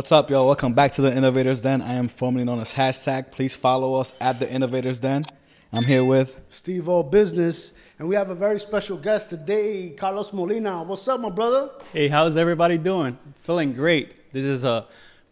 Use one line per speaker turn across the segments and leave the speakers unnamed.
What's up, y'all? Welcome back to the Innovators Den. I am formerly known as hashtag. Please follow us at the Innovators Den. I'm here with
Steve O Business, and we have a very special guest today, Carlos Molina. What's up, my brother?
Hey, how's everybody doing? Feeling great. This is a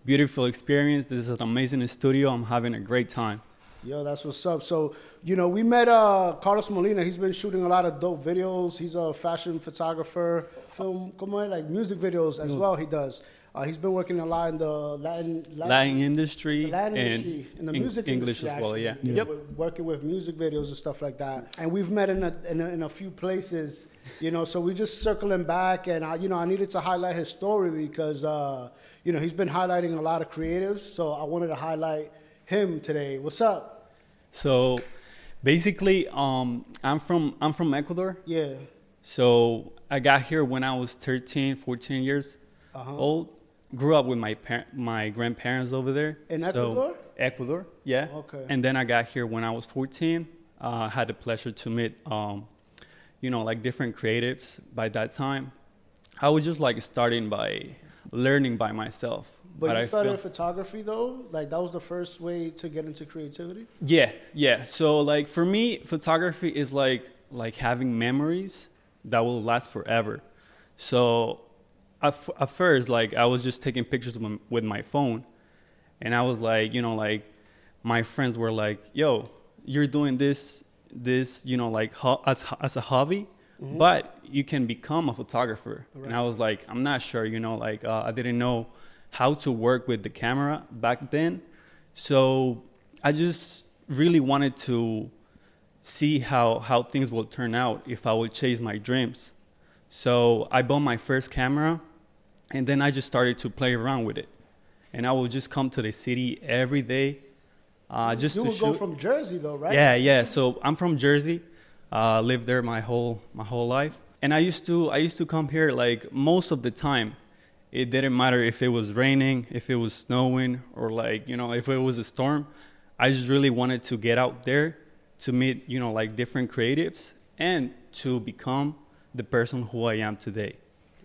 beautiful experience. This is an amazing studio. I'm having a great time.
Yo, that's what's up. So, you know, we met uh, Carlos Molina. He's been shooting a lot of dope videos. He's a fashion photographer, film, come on, like music videos as well. He does. Uh, he's been working a lot in the Latin, Latin,
Latin industry,
Latin
and
industry, in the
Eng-
music
English
industry,
as well. Yeah.
actually.
Yep.
Working with music videos and stuff like that. And we've met in a, in a, in a few places, you know, so we're just circling back. And, I, you know, I needed to highlight his story because, uh, you know, he's been highlighting a lot of creatives. So I wanted to highlight him today. What's up?
So, basically, um, I'm from I'm from Ecuador.
Yeah.
So I got here when I was 13, 14 years
Uh-huh.
old. Grew up with my par- my grandparents over there.
In
So-
Ecuador?
Ecuador, yeah.
Okay.
And then I got here when I was 14. Uh, had the pleasure to meet, um, you know, like different creatives. By that time, I was just like starting by learning by myself.
But, you
I
started
feel-
photography though? Like that was the first way to get into creativity?
Yeah, yeah. So like for me, photography is like like having memories that will last forever. So at, f- at first, like I was just taking pictures with my, with my phone, and I was like, you know, like my friends were like, "Yo, you're doing this, this, you know, like ho- as as a hobby, but you can become a photographer." And I was like, "I'm not sure, you know, like uh, I didn't know how to work with the camera back then, so I just really wanted to see how how things will turn out if I would chase my dreams." So I bought my first camera, and then I just started to play around with it. And I would just come to the city every day, uh, just
you
to
would
shoot.
go from Jersey though, right?
Yeah, yeah. So I'm from Jersey. Uh, lived there my whole my whole life, and I used to I used to come here like most of the time. It didn't matter if it was raining, if it was snowing, or like you know if it was a storm. I just really wanted to get out there to meet you know like different creatives and to become the person who I am today.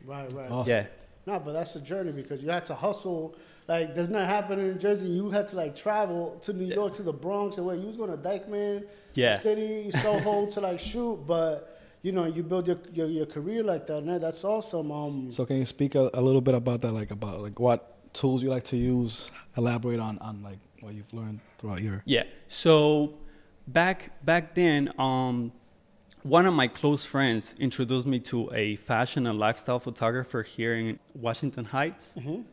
Right, right.
Awesome.
Yeah.
No, but that's the journey because you had to hustle. Like, does not happen in Jersey. You had to like travel to New York to the Bronx and where you was going to Dyckman
Yeah.
City, Soho to like shoot. But you know, you build your your, your career like that. Man, that's awesome. Um,
So can you speak a, a little bit about that, like about like what tools you like to use? Elaborate on on like what you've learned throughout your.
Yeah. So back back then, um, one of my close friends introduced me to a fashion and lifestyle photographer here in Washington Heights,
mhm.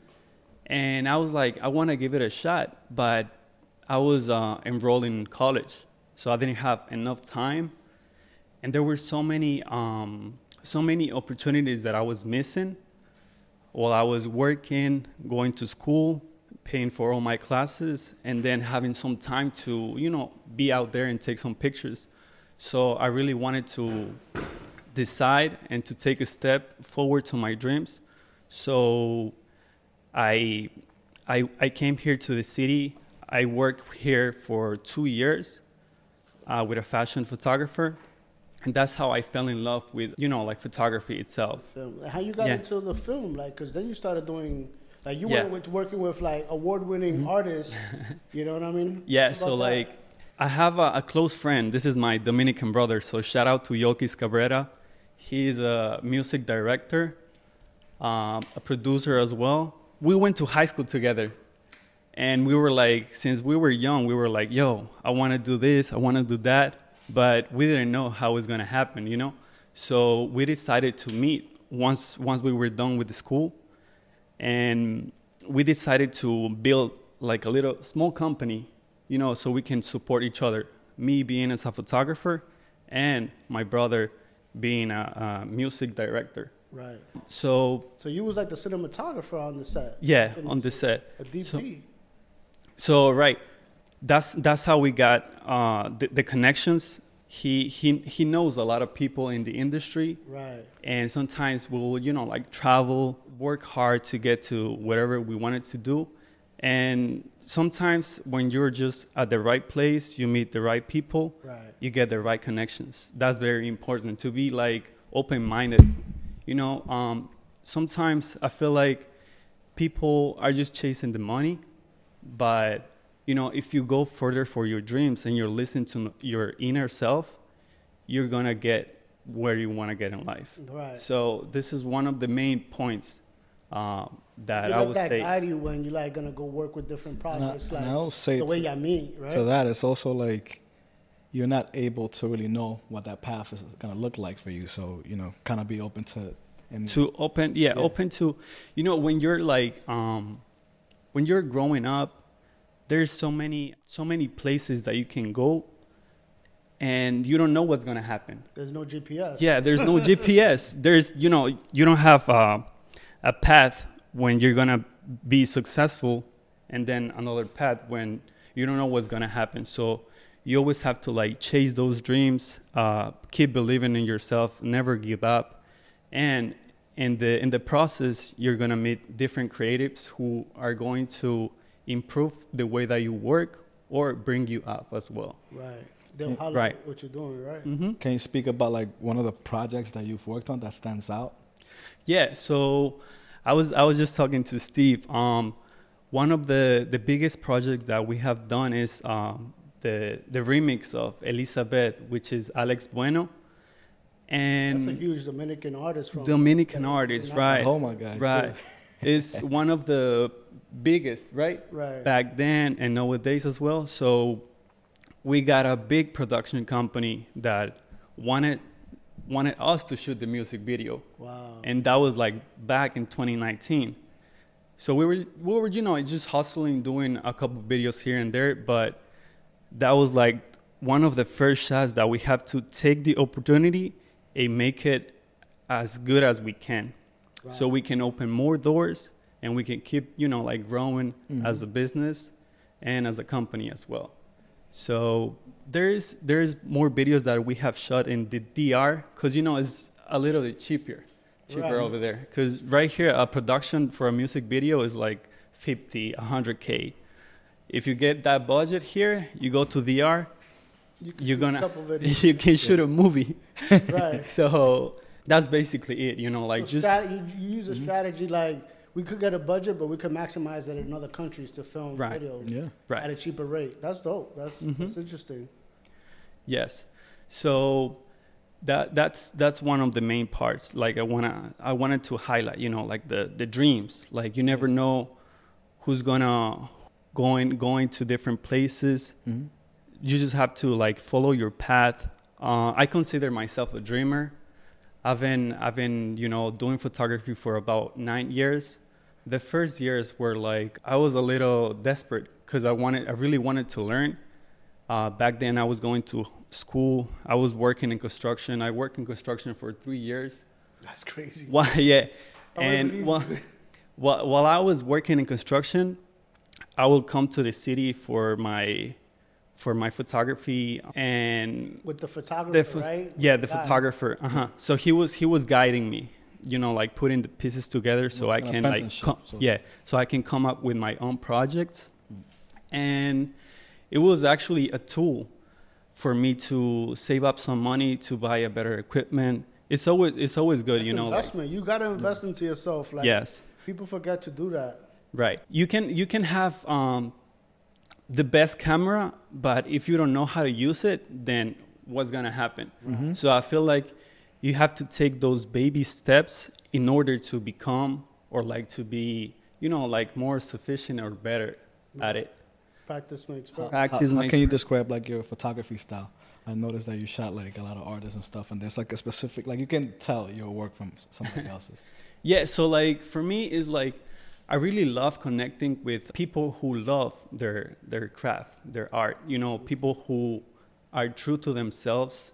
and I was like, I want to give it a shot, but I was uh, enrolled in college, so I didn't have enough time, and there were so many um, so many opportunities that I was missing while I was working, going to school, paying for all my classes, and then having some time to, you know, be out there and take some pictures. So I really wanted to decide and to take a step forward to my dreams. So I, I, I came here to the city. I worked here for two years uh, with a fashion photographer. And that's how I fell in love with, you know, like photography itself.
How you got
Yeah.
into the film? Like, because then you started doing. Like you
Yeah.
went with working with like award-winning artists, you know what I mean?
Yeah,
How
so like I have a, a close friend. This is my Dominican brother. So shout out to Yolkis Cabrera. He's a music director, um, a producer as well. We went to high school together. And we were like, since we were young, we were like, yo, I want to do this, I want to do that. But we didn't know how it was going to happen, you know? So we decided to meet once, once we were done with the school and we decided to build like a little small company you know so we can support each other me being as a photographer and my brother being a, a music director
right.
so
So you was like the cinematographer on the set.
yeah on the set
A DP.
So- so right that's that's how we got uh, the, the connections he, he he knows a lot of people in the industry
right.
and sometimes we'll you know like travel work hard to get to whatever we wanted to do and sometimes when you're just at the right place you meet the right people
Right.
you get the right connections that's very important to be like open-minded you know um, sometimes i feel like people are just chasing the money, but you know, if you go further for your dreams and you're listening to your inner self, you're gonna get where you want to get in life.
Right.
So this is one of the main points um, that
you
I
let
would
that
say.
guide you when you're like gonna go work with different
And I,
projects,
and
like
I'll say
the way
to,
you meet, right?
to that, it's also like you're not able to really know what that path is gonna look like for you. So you know, kind of be open to. And
to open yeah,
Yeah.
open to you know when you're like um when you're growing up there's so many so many places that you can go and you don't know what's going to happen
There's no GPS.
yeah there's no gps there's you know you don't have uh, a path when you're going to be successful and then another path when you don't know what's going to happen so you always have to like chase those dreams uh, keep believing in yourself never give up and in the in the process you're going to meet different creatives who are going to improve the way that you work or bring you up as well
Right. They'll highlight
Right.
what you're doing, right?
mm-hmm.
Can you speak about like one of the projects that you've worked on that stands out?
Yeah, so I was I was just talking to Steve. Um, one of the the biggest projects that we have done is um, the the remix of Elizabeth, which is Alex Bueno, And
That's a huge Dominican artist from
Dominican artist, right?
Oh my God!
Right, it's one of the biggest, right?
Right.
Back then and nowadays as well. So we got a big production company that wanted wanted us to shoot the music video.
Wow.
and that was like back in 2019 so we were we were you know just hustling doing a couple videos here and there but that was like one of the first shots that we have to take the opportunity and make it as good as we can. So we can open more doors and we can keep you know like growing
Mhm.
as a business and as a company as well so there's there's more videos that we have shot in the DR because you know it's a little bit cheaper cheaper
Right.
over there because right here a production for a music video is like 50 100k if you get that budget here you go to DR
You can
you're gonna you can shoot a movie
right.
so that's basically it you know like
so
just
strat- you, use a
Mhm.
strategy like we could get a budget, but we could maximize it in other countries to film
Right.
videos
Yeah.
right
at a cheaper rate. That's dope. That's
Mhm.
that's interesting.
Yes. So that that's that's one of the main parts. Like I wanna I wanted to highlight, you know, like the the dreams. Like you never know who's gonna going going to different places.
hmm
You just have to like follow your path. Uh, I consider myself a dreamer. I've been I've been you know doing photography for about nine years. The first years were like I was a little desperate because I wanted I really wanted to learn. Uh, back then I was going to school. I was working in construction. I worked in construction for three years.
That's crazy.
Why? Yeah,
I
and while, while while I was working in construction, I would come to the city for my for my photography and
With the photographer,
the pho-
right?
yeah the
Guy.
photographer uh-huh so he was he was guiding me you know like putting the pieces together so
Like
i can like
apprenticeship,
co-
so-
yeah so i can come up with my own projects
Mm.
and it was actually a tool for me to save up some money to buy a better equipment it's always it's always good
That's
you know like,
investment. you got to invest into yourself. Like
yes
people forget to do that.
Right. You can you can have um, the best camera, but if you don't know how to use it, then what's gonna happen?
Mhm.
So I feel like you have to take those baby steps in order to become or like to be, you know, like more sufficient or better at it.
Practice makes perfect.
Practice
how, how
makes
can you describe like your photography style? I noticed that you shot like a lot of artists and stuff, and there's like a specific like you can tell your work from somebody else's.
Yeah, so like for me is like I really love connecting with people who love their their craft, their art. You know, people who are true to themselves,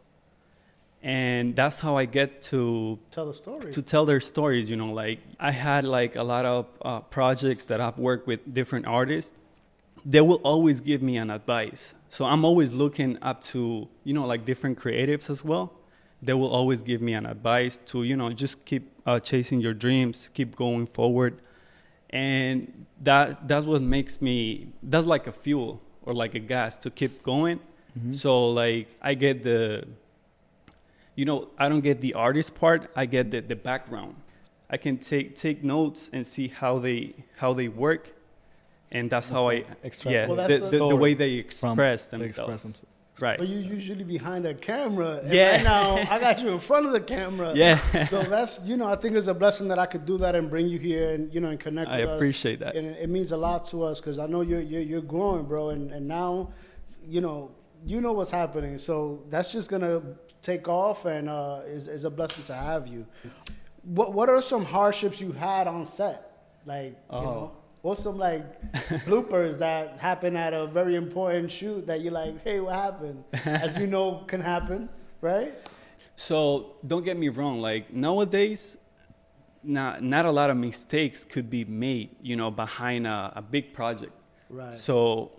and that's how I get to
Tell the story.
to tell their stories. You know, like I had like a lot of uh, projects that I've worked with different artists. They will always give me an advice. So I'm always looking up to you know like different creatives as well. They will always give me an advice to you know just keep uh, chasing your dreams, keep going forward, and that that's what makes me that's like a fuel or like a gas to keep going.
Mhm.
So like I get the you know, I don't get the artist part, I get the, the background. I can take take notes and see how they how they work, and that's how I
Extract
yeah
Well,
the, the,
the-
way they express
they express themselves.
Right.
But you're usually behind the camera. And
Yeah.
Right now, I got you in front of the camera.
Yeah.
So that's you know I think it's a blessing that I could do that and bring you here and you know and connect.
I
with us.
appreciate that.
and it, means a lot to us because I know you're, you're you're growing, bro, and and now, you know, you know what's happening. So that's just gonna take off, and uh, is is a blessing to have you. What what are some hardships you had on set? Like, you
Oh.
know, what's some like bloopers that happen at a very important shoot that you're like, hey, what happened? As you know, can happen, right?
So don't get me wrong. Like nowadays, not not a lot of mistakes could be made. You know, behind a, a big project.
Right.
So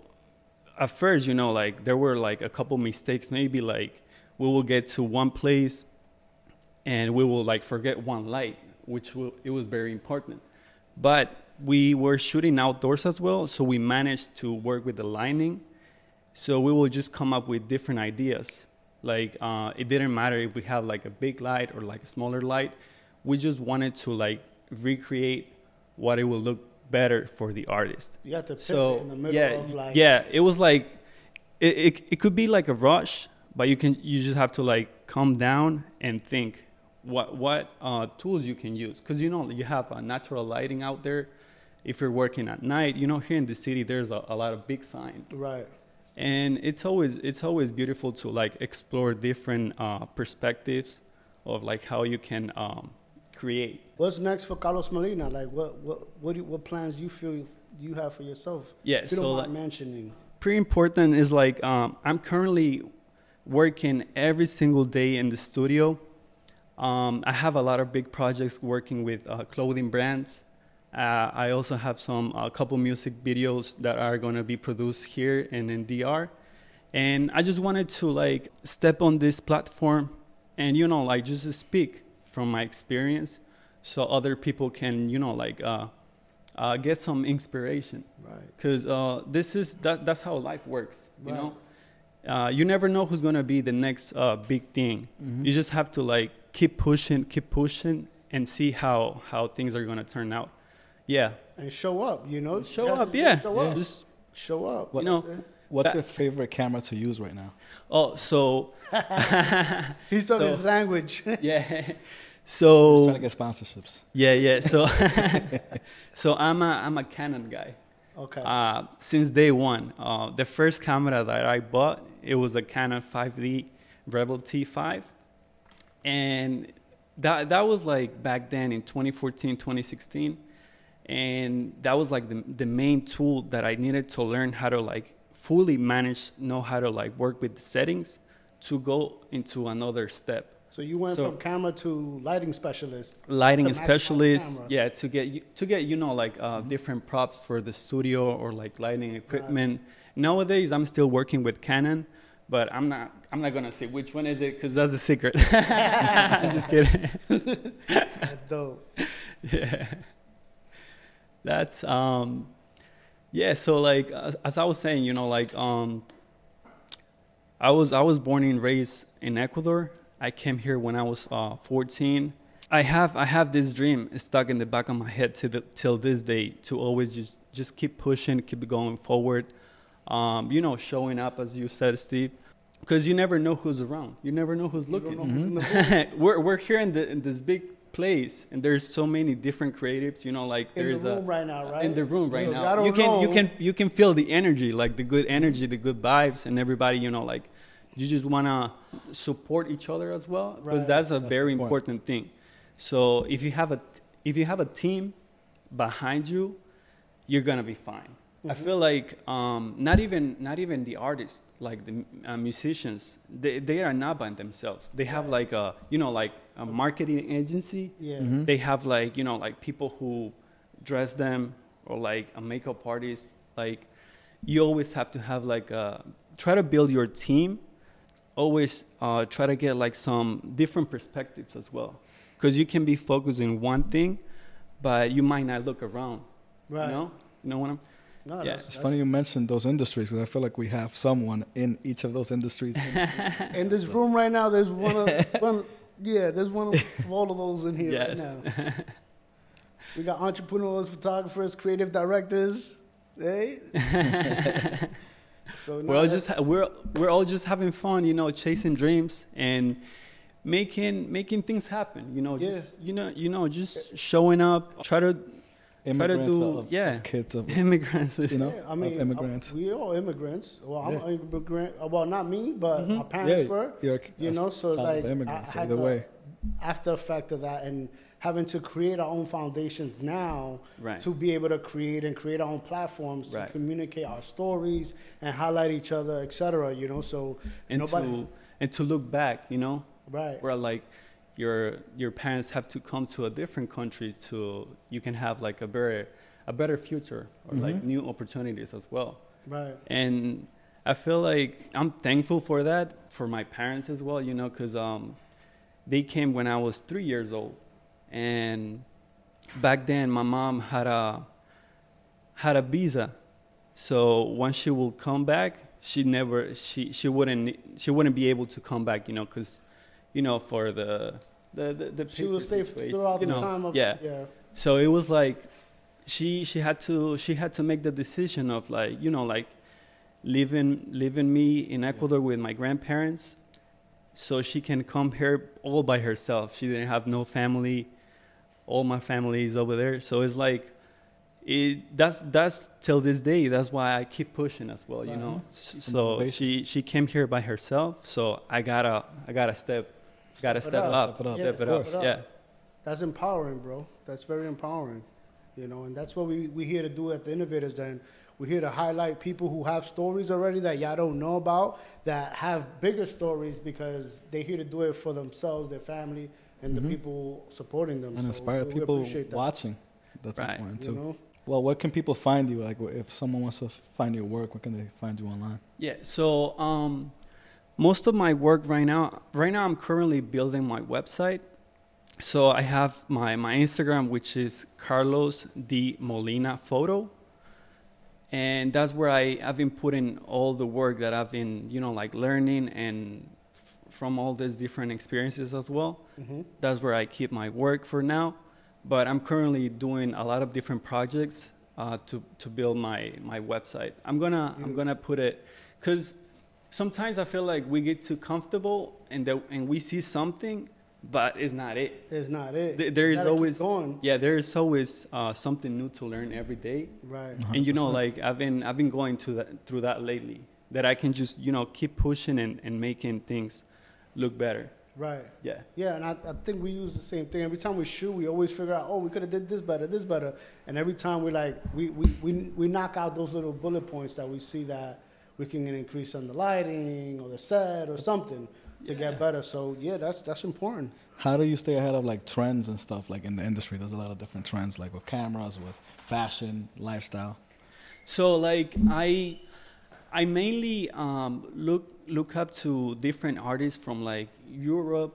at first, you know, like there were like a couple mistakes. Maybe like we will get to one place, and we will like forget one light, which will, it was very important. But we were shooting outdoors as well, so we managed to work with the lighting. So we will just come up with different ideas. Like uh, it didn't matter if we have like a big light or like a smaller light. We just wanted to like recreate what it will look better for the artist.
You have to
So
in the middle
yeah,
of like,
yeah, it was like it, it. It could be like a rush, but you can you just have to like calm down and think what what uh, tools you can use because you know you have uh, natural lighting out there. If you're working at night, you know here in the city there's a, a lot of big signs,
right.
and it's always it's always beautiful to like explore different uh, perspectives of like how you can um, create.
What's next for Carlos Molina? Like, what what what, do, what plans you feel you have for yourself?
Yeah,
you
so
don't
like,
mentioning.
pretty important is like um, I'm currently working every single day in the studio. Um, I have a lot of big projects working with uh, clothing brands. Uh, I also have some a couple music videos that are going to be produced here and in DR. And I just wanted to like step on this platform and you know like just speak from my experience so other people can you know like uh, uh, get some inspiration
Right.
because uh, this is that, that's how life works you
Right.
know uh, you never know who's gonna be the next uh, big thing
Mhm.
you just have to like keep pushing keep pushing and see how how things are gonna turn out yeah
And show up, you know.
show
You
up yeah,
Show up.
just
Show up.
you know
What's
That-
your favorite camera to use right now?
oh so
He's talking
So-
his language.
yeah
Just
so
trying to get sponsorships.
yeah yeah so so i'm a i'm a canon guy
okay.
uh, since day one. Uh, the first camera that I bought, it was a Canon 5D Rebel T5, and that that was like back then in 2014, 2016, and that was like the the main tool that I needed to learn how to like fully manage, know how to like work with the settings to go into another step.
So you went
so-
from camera to lighting specialist.
lighting specialist yeah to get you to get you know like uh, different props for the studio or like lighting equipment. Nowadays i'm still working with canon but i'm not i'm not gonna say which one is it because that's the secret. Just kidding.
That's dope.
yeah that's um yeah so like as, as i was saying you know like um i was i was born and raised in ecuador. I came here when i was uh 14 i have i have this dream stuck in the back of my head to the, till this day to always just just keep pushing keep going forward um you know showing up as you said steve because you never know who's around. You never know who's looking.
know who's
we're we're here in, the, in this big place, and there's so many different creatives. You know, like
in
there's
the room
a
right now, right?
in the room right
So
now.
I don't
You can you can you can feel the energy, like the good energy, the good vibes, and everybody. You know, like you just wanna support each other as well, because
Right.
that's a
That's
very important thing. So if you have a if you have a team behind you, you're gonna be fine. I
Mm-hmm.
feel like um, not even not even the artists, like the uh, musicians, they, they are not by themselves. They have like a you know like a marketing agency.
Yeah.
Mhm.
They have like you know like people who dress them or like a makeup artist. Like you always have to have like a try to build your team. Always uh, try to get like some different perspectives as well, because you can be focused focusing one thing, but you might not look around.
Right.
You know, you know what I'm.
No,
Yeah.
that's-
It's
that's-
funny you mentioned those industries because I feel like we have someone in each of those industries.
In this room right now, there's one of one. Yeah, there's one of all of those in here
Yes.
right now. we got entrepreneurs, photographers, creative directors. Hey. so
we're all just we're we're all just having fun, you know, chasing dreams and making making things happen. You know,
Yeah.
just, you know, you know, just showing up, try to
Immigrants
do-
of,
yeah.
of kids of
immigrants.
you know
Yeah, I
of
mean,
immigrants.
we all immigrants. Well, I'm
Yeah.
an immigrant. Well, not me, but
Mhm.
my parents were.
you're a
You know, so like
immigrants.
I
so either
the
way,
after effect of that, and having to create our own foundations now
Right.
to be able to create and create our own platforms
Right.
to communicate our stories and highlight each other, etc. You know, so
and
nobody,
to and to look back, you know,
right,
where like your your parents have to come to a different country to you can have like a better a better future or like
Mhm.
new opportunities as well.
right,
and I feel like I'm thankful for that for my parents as well, you know, because um, they came when I was three years old, and back then my mom had a had a visa, so once she will come back, she never she she wouldn't she wouldn't be able to come back, you know, because you know for the the the, the
she will
paper
stay
situation,
throughout
you
the time of
yeah.
yeah,
So it was like she she had to she had to make the decision of like you know like leaving leaving me in Ecuador with my grandparents so she can come here all by herself. She didn't have no family. All my family is over there. So it's like it that's that's till this day that's why I keep pushing as well, you
Right.
know. So she she came here by herself, so I got to I got to step got to
Step it
step
up.
up.
Step it up.
Yeah,
Step it
step it up.
Yeah.
that's empowering, bro. That's very empowering, you know, and that's what we we here to do at the Innovators. Then we're here to highlight people who have stories already that y'all don't know about, that have bigger stories because they're here to do it for themselves, their family, and
Mhm.
the people supporting them.
and
So
inspire
we
people
appreciate that,
watching. That's
Right.
important
You
too.
know,
Well, where can people find you? Like, if someone wants to find your work, where can they find you online?
Yeah. So um, most of my work right now, right now I'm currently building my website. So I have my my Instagram, which is Carlos D Molina Photo, and that's where I I've been putting all the work that I've been you know like learning and f- from all these different experiences as well.
hmm
That's where I keep my work for now. But I'm currently doing a lot of different projects uh, to to build my my website. I'm gonna I'm gonna put it because sometimes I feel like we get too comfortable and that and we see something, but it's not it.
it's not it.
Th- There is always
going.
yeah, there is always uh, something new to learn every day.
right.
And you know, like I've been I've been going to that through that lately. That I can just you know keep pushing and, and making things look better.
Right.
Yeah.
Yeah, and I, I think we use the same thing. Every time we shoot, we always figure out, oh, we could have did this better, this better. And every time we like, we, we, we, we knock out those little bullet points that we see that we can increase on the lighting or the set or something to
Yeah.
get better. So yeah, that's that's important.
How do you stay ahead of like trends and stuff like in the industry? There's a lot of different trends, like with cameras, with fashion, lifestyle.
So like I, I mainly um, look look up to different artists from like Europe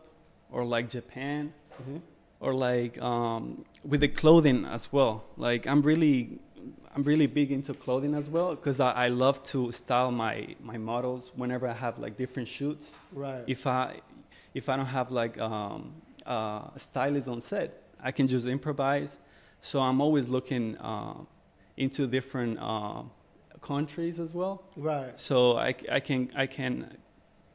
or like Japan
hmm
or like um, with the clothing as well. Like I'm really I'm really big into clothing as well because I, I love to style my my models whenever I have like different shoots.
Right.
If I if I don't have like um, uh, a stylist on set, I can just improvise. So I'm always looking uh, into different uh, countries as well.
right.
So I, I can I can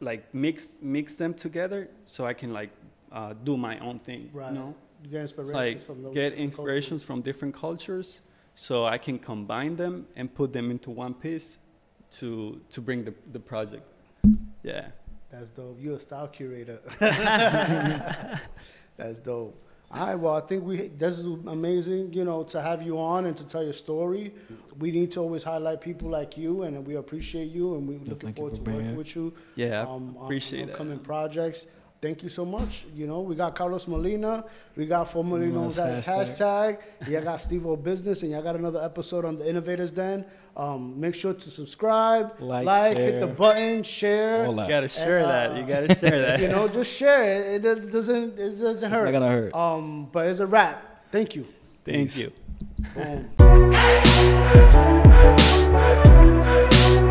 like mix mix them together so I can like uh, do my own thing.
Right.
You know,
You get inspirations
like
from those.
get
cultures.
inspirations from different cultures, so I can combine them and put them into one piece to to bring the the project. Yeah.
That's dope. You're a style curator. That's dope. All right, well, I think we this is amazing, you know, to have you on and to tell your story. We need to always highlight people like you, and we appreciate you, and we're looking
thank
forward
for
to working
here.
with you.
Yeah.
um, on
appreciate that.
upcoming projects. Thank you so much. You know, we got Carlos Molina, we got formerly known as
Yes,
hashtag. Y'all got Steve O Business, and y'all got another episode on the Innovators Den. Um, make sure to subscribe,
Like,
like, hit the button, share.
You gotta share
And, uh,
that. You gotta share that.
you know, just share it. It does- doesn't it doesn't
It's not
hurt.
gonna hurt.
Um, but it's a wrap. Thank you.
Thank
Peace.
you.
Boom.